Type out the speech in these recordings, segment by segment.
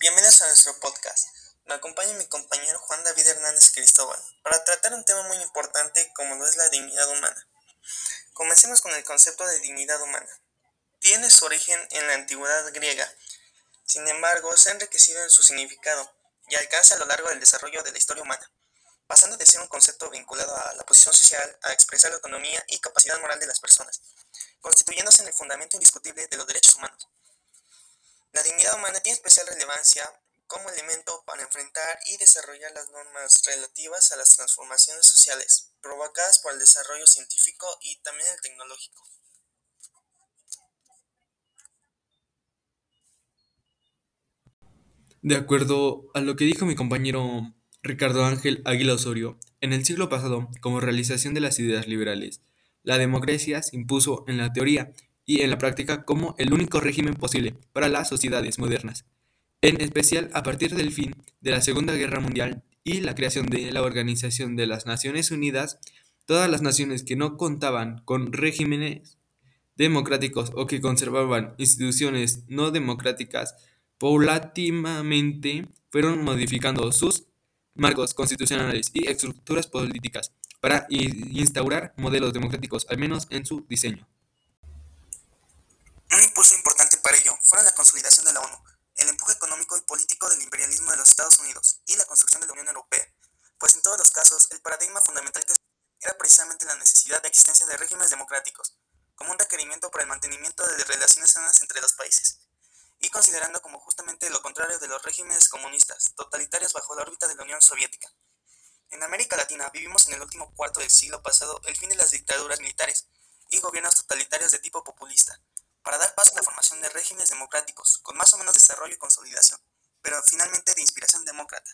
bienvenidos a nuestro podcast. Me acompaña mi compañero Juan David Hernández Cristóbal para tratar un tema muy importante como lo es la dignidad humana. Comencemos con el concepto de dignidad humana. Tiene su origen en la antigüedad griega, sin embargo se ha enriquecido en su significado y alcanza a lo largo del desarrollo de la historia humana, pasando de ser un concepto vinculado a la posición social a expresar la autonomía y capacidad moral de las personas, constituyéndose en el fundamento indiscutible de los derechos humanos. La dignidad humana tiene especial relevancia como elemento para enfrentar y desarrollar las normas relativas a las transformaciones sociales provocadas por el desarrollo científico y también el tecnológico. De acuerdo a lo que dijo mi compañero Ricardo Ángel Águila Osorio, en el siglo pasado, como realización de las ideas liberales, la democracia se impuso en la teoría y en la práctica como el único régimen posible para las sociedades modernas, en especial a partir del fin de la Segunda Guerra Mundial y la creación de la Organización de las Naciones Unidas, todas las naciones que no contaban con regímenes democráticos o que conservaban instituciones no democráticas, paulatinamente fueron modificando sus marcos constitucionales y estructuras políticas para instaurar modelos democráticos, al menos en su diseño. Un impulso importante para ello fue la consolidación de la ONU, el empuje económico y político del imperialismo de los Estados Unidos y la construcción de la Unión Europea, pues en todos los casos el paradigma fundamental era precisamente la necesidad de existencia de regímenes democráticos, como un requerimiento para el mantenimiento de relaciones sanas entre los países, y considerando como justamente lo contrario de los regímenes comunistas, totalitarios bajo la órbita de la Unión Soviética. En América Latina vivimos en el último cuarto del siglo pasado el fin de las dictaduras militares y gobiernos totalitarios de tipo populista, para dar paso a la formación de regímenes democráticos, con más o menos desarrollo y consolidación, pero finalmente de inspiración demócrata.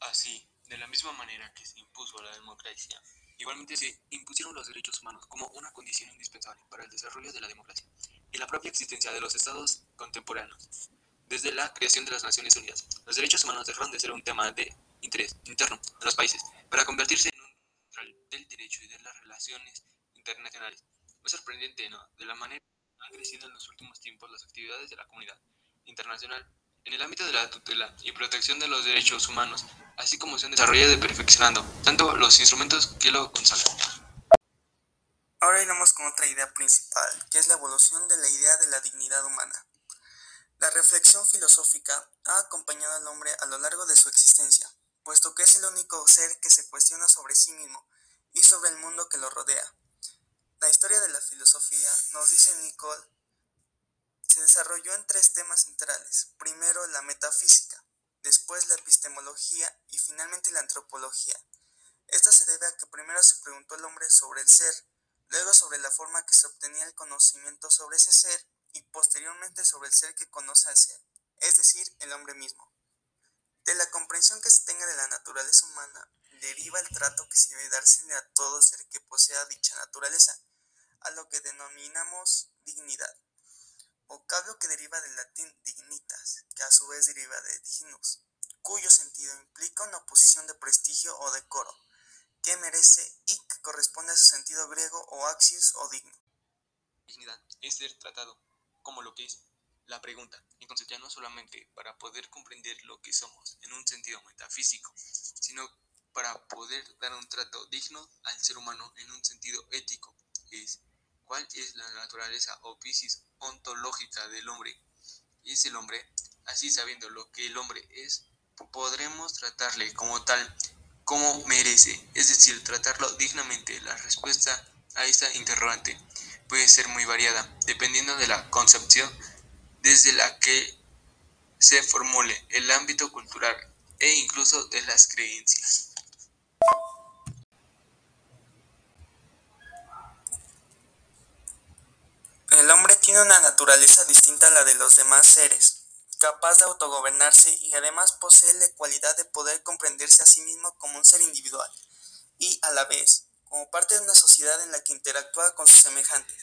Así, de la misma manera que se impuso la democracia, igualmente se impusieron los derechos humanos como una condición indispensable para el desarrollo de la democracia y la propia existencia de los estados contemporáneos. Desde la creación de las Naciones Unidas, los derechos humanos dejaron de ser un tema de interés interno de los países para convertirse en un del derecho y de las relaciones internacionales es sorprendente. De la manera que han crecido en los últimos tiempos las actividades de la comunidad internacional en el ámbito de la tutela y protección de los derechos humanos, así como se han desarrollado y perfeccionando tanto los instrumentos que lo consagran. Ahora iremos con otra idea principal, que es la evolución de la idea de la dignidad humana. La reflexión filosófica ha acompañado al hombre a lo largo de su existencia, puesto que es el único ser que se cuestiona sobre sí mismo y sobre el mundo que lo rodea. La historia de la filosofía, nos dice Nicole, se desarrolló en tres temas centrales. Primero la metafísica, después la epistemología y finalmente la antropología. Esto se debe a que primero se preguntó el hombre sobre el ser, luego sobre la forma que se obtenía el conocimiento sobre ese ser y posteriormente sobre el ser que conoce al ser, es decir, el hombre mismo. De la comprensión que se tenga de la naturaleza humana deriva el trato que se debe dársele a todo ser que posea dicha naturaleza a lo que denominamos dignidad, vocablo que deriva del latín dignitas, que a su vez deriva de dignus, cuyo sentido implica una posición de prestigio o decoro, que merece y que corresponde a su sentido griego o axios o digno. Dignidad es ser tratado como lo que es la pregunta, entonces ya no solamente para poder comprender lo que somos en un sentido metafísico, sino para poder dar un trato digno al ser humano en un sentido ético, es cuál es la naturaleza o piscis ontológica del hombre. Es el hombre, así sabiendo lo que el hombre es, podremos tratarle como tal, como merece, es decir, tratarlo dignamente. La respuesta a esta interrogante puede ser muy variada, dependiendo de la concepción desde la que se formule el ámbito cultural e incluso de las creencias. El hombre tiene una naturaleza distinta a la de los demás seres, capaz de autogobernarse y además posee la cualidad de poder comprenderse a sí mismo como un ser individual y, a la vez, como parte de una sociedad en la que interactúa con sus semejantes.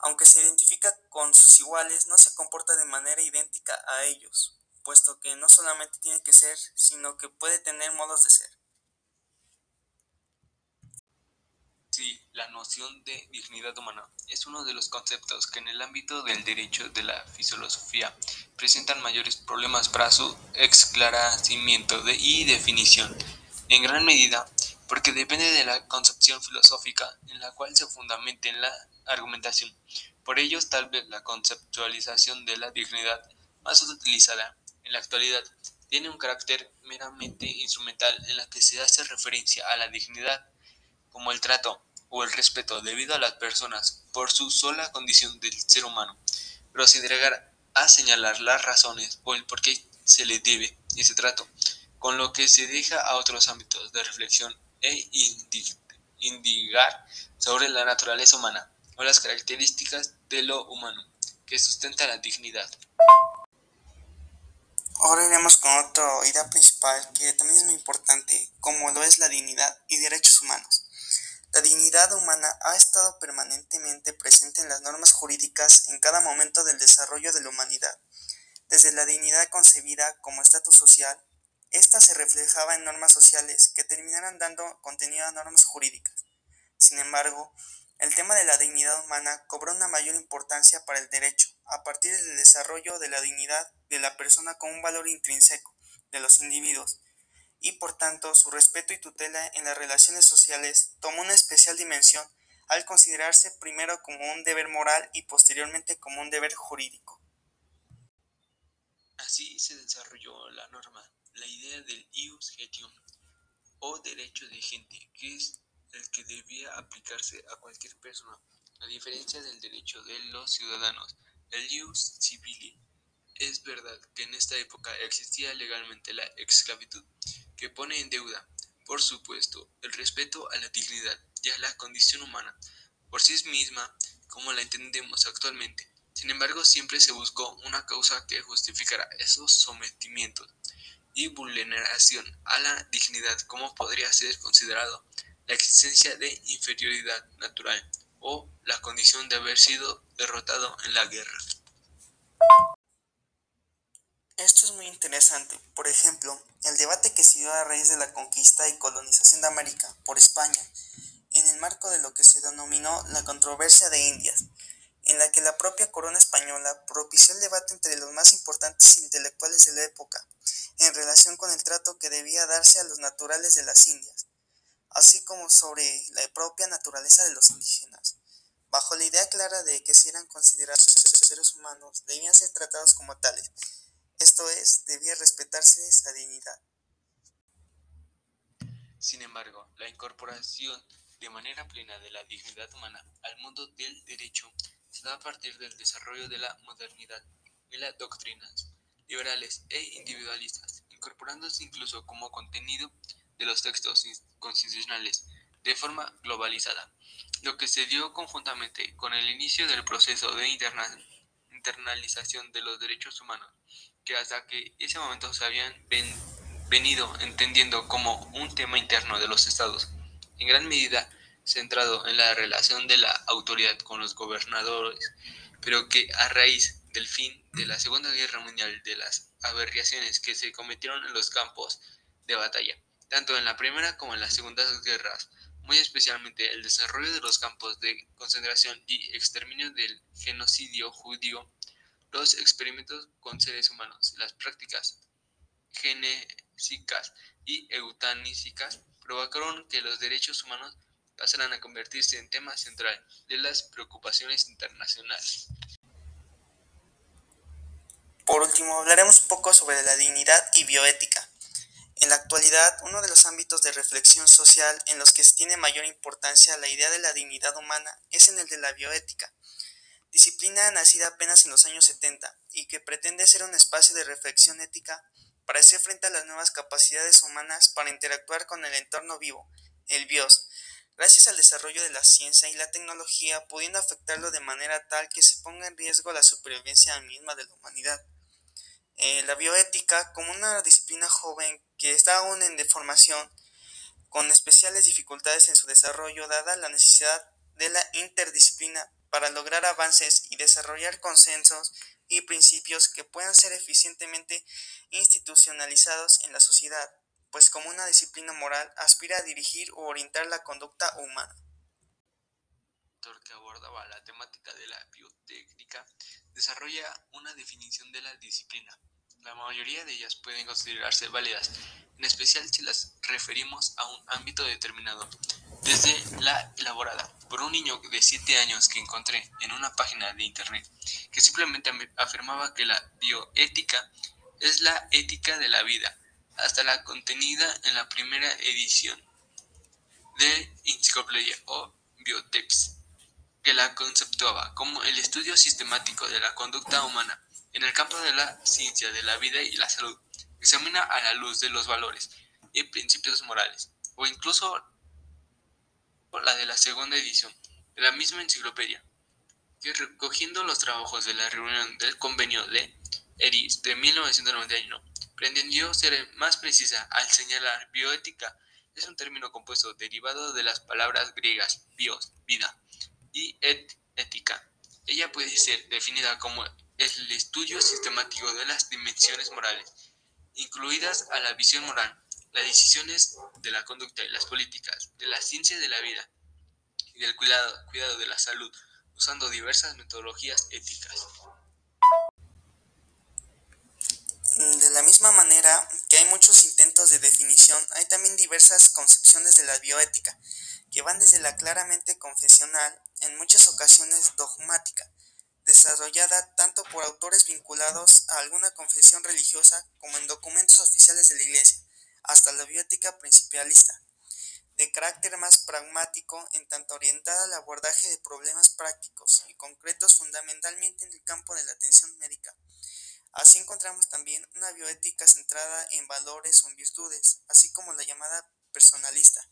Aunque se identifica con sus iguales, no se comporta de manera idéntica a ellos, puesto que no solamente tiene que ser, sino que puede tener modos de ser. Sí, la noción de dignidad humana es uno de los conceptos que en el ámbito del derecho de la filosofía presentan mayores problemas para su esclarecimiento y definición, en gran medida porque depende de la concepción filosófica en la cual se fundamente en la argumentación. Por ello, tal vez la conceptualización de la dignidad más utilizada en la actualidad tiene un carácter meramente instrumental en la que se hace referencia a la dignidad como el trato o el respeto debido a las personas por su sola condición del ser humano, pero sin llegar a señalar las razones o el por qué se le debe ese trato, con lo que se deja a otros ámbitos de reflexión e indigar sobre la naturaleza humana o las características de lo humano que sustenta la dignidad. Ahora iremos con otra idea principal que también es muy importante, como lo es la dignidad y derechos humanos. La dignidad humana ha estado permanentemente presente en las normas jurídicas en cada momento del desarrollo de la humanidad. Desde la dignidad concebida como estatus social, esta se reflejaba en normas sociales que terminaran dando contenido a normas jurídicas. Sin embargo, el tema de la dignidad humana cobró una mayor importancia para el derecho a partir del desarrollo de la dignidad de la persona como un valor intrínseco de los individuos y por tanto su respeto y tutela en las relaciones sociales tomó una especial dimensión al considerarse primero como un deber moral y posteriormente como un deber jurídico. Así se desarrolló la norma, la idea del ius gentium o derecho de gente, que es el que debía aplicarse a cualquier persona, a diferencia del derecho de los ciudadanos, el ius civili. Es verdad que en esta época existía legalmente la esclavitud, que pone en deuda, por supuesto, el respeto a la dignidad y a la condición humana, por sí misma, como la entendemos actualmente. Sin embargo, siempre se buscó una causa que justificara esos sometimientos y vulneración a la dignidad como podría ser considerado la existencia de inferioridad natural o la condición de haber sido derrotado en la guerra. Esto es muy interesante. Por ejemplo, el debate que se dio a raíz de la conquista y colonización de América por España, en el marco de lo que se denominó la controversia de Indias, en la que la propia corona española propició el debate entre los más importantes intelectuales de la época, en relación con el trato que debía darse a los naturales de las Indias, así como sobre la propia naturaleza de los indígenas, bajo la idea clara de que si eran considerados seres humanos, debían ser tratados como tales, esto es, debía respetarse la dignidad. Sin embargo, la incorporación de manera plena de la dignidad humana al mundo del derecho se da a partir del desarrollo de la modernidad y las doctrinas liberales e individualistas, incorporándose incluso como contenido de los textos constitucionales de forma globalizada, lo que se dio conjuntamente con el inicio del proceso de internalización de los derechos humanos, que hasta que ese momento se habían venido entendiendo como un tema interno de los estados, en gran medida centrado en la relación de la autoridad con los gobernadores, pero que a raíz del fin de la Segunda Guerra Mundial de las aberraciones que se cometieron en los campos de batalla, tanto en la Primera como en las Segundas Guerras, muy especialmente el desarrollo de los campos de concentración y exterminio del genocidio judío, los experimentos con seres humanos, las prácticas genésicas y eutanísicas provocaron que los derechos humanos pasaran a convertirse en tema central de las preocupaciones internacionales. Por último, hablaremos un poco sobre la dignidad y bioética. En la actualidad, uno de los ámbitos de reflexión social en los que se tiene mayor importancia la idea de la dignidad humana es en el de la bioética, disciplina nacida apenas en los años 70 y que pretende ser un espacio de reflexión ética para hacer frente a las nuevas capacidades humanas para interactuar con el entorno vivo, el bios, gracias al desarrollo de la ciencia y la tecnología, pudiendo afectarlo de manera tal que se ponga en riesgo la supervivencia misma de la humanidad. Eh, la bioética, como una disciplina joven que está aún en deformación, con especiales dificultades en su desarrollo, dada la necesidad de la interdisciplina para lograr avances y desarrollar consensos y principios que puedan ser eficientemente institucionalizados en la sociedad, pues como una disciplina moral aspira a dirigir o orientar la conducta humana. que abordaba la temática de la biotécnica desarrolla una definición de la disciplina. La mayoría de ellas pueden considerarse válidas, en especial si las referimos a un ámbito determinado. Desde la elaborada por un niño de 7 años que encontré en una página de internet que simplemente afirmaba que la bioética es la ética de la vida, hasta la contenida en la primera edición de Enciclopedia o Biotex, que la conceptuaba como el estudio sistemático de la conducta humana en el campo de la ciencia de la vida y la salud. Examina a la luz de los valores y principios morales, o incluso la de la segunda edición de la misma enciclopedia, que recogiendo los trabajos de la reunión del convenio de Eris de 1991, pretendió ser más precisa al señalar bioética es un término compuesto derivado de las palabras griegas bios, vida, y et, ética. Ella puede ser definida como el estudio sistemático de las dimensiones morales, incluidas a la visión moral, las decisiones de la conducta y las políticas, de la ciencia de la vida y del cuidado, cuidado de la salud, usando diversas metodologías éticas. De la misma manera que hay muchos intentos de definición, hay también diversas concepciones de la bioética, que van desde la claramente confesional, en muchas ocasiones dogmática, desarrollada tanto por autores vinculados a alguna confesión religiosa como en documentos oficiales de la Iglesia, hasta la bioética principalista, de carácter más pragmático en tanto orientada al abordaje de problemas prácticos y concretos fundamentalmente en el campo de la atención médica Así encontramos también una bioética centrada en valores o en virtudes, así como la llamada personalista,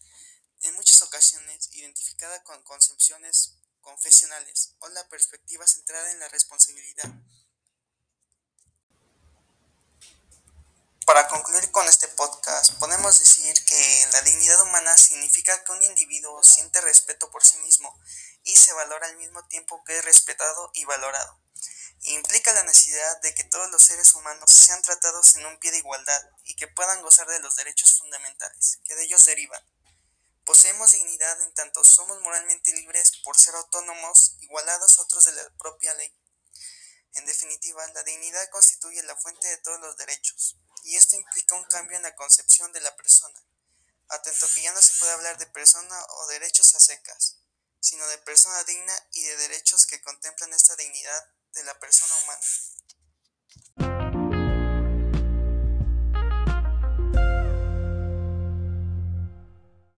en muchas ocasiones identificada con concepciones confesionales o la perspectiva centrada en la responsabilidad. Para concluir con este podcast, podemos decir que la dignidad humana significa que un individuo siente respeto por sí mismo y se valora al mismo tiempo que es respetado y valorado implica la necesidad de que todos los seres humanos sean tratados en un pie de igualdad y que puedan gozar de los derechos fundamentales que de ellos derivan. Poseemos dignidad en tanto somos moralmente libres por ser autónomos, igualados a otros de la propia ley. Definitiva, la dignidad constituye la fuente de todos los derechos, y esto implica un cambio en la concepción de la persona, atento que ya no se puede hablar de persona o derechos a secas, sino de persona digna y de derechos que contemplan esta dignidad de la persona humana.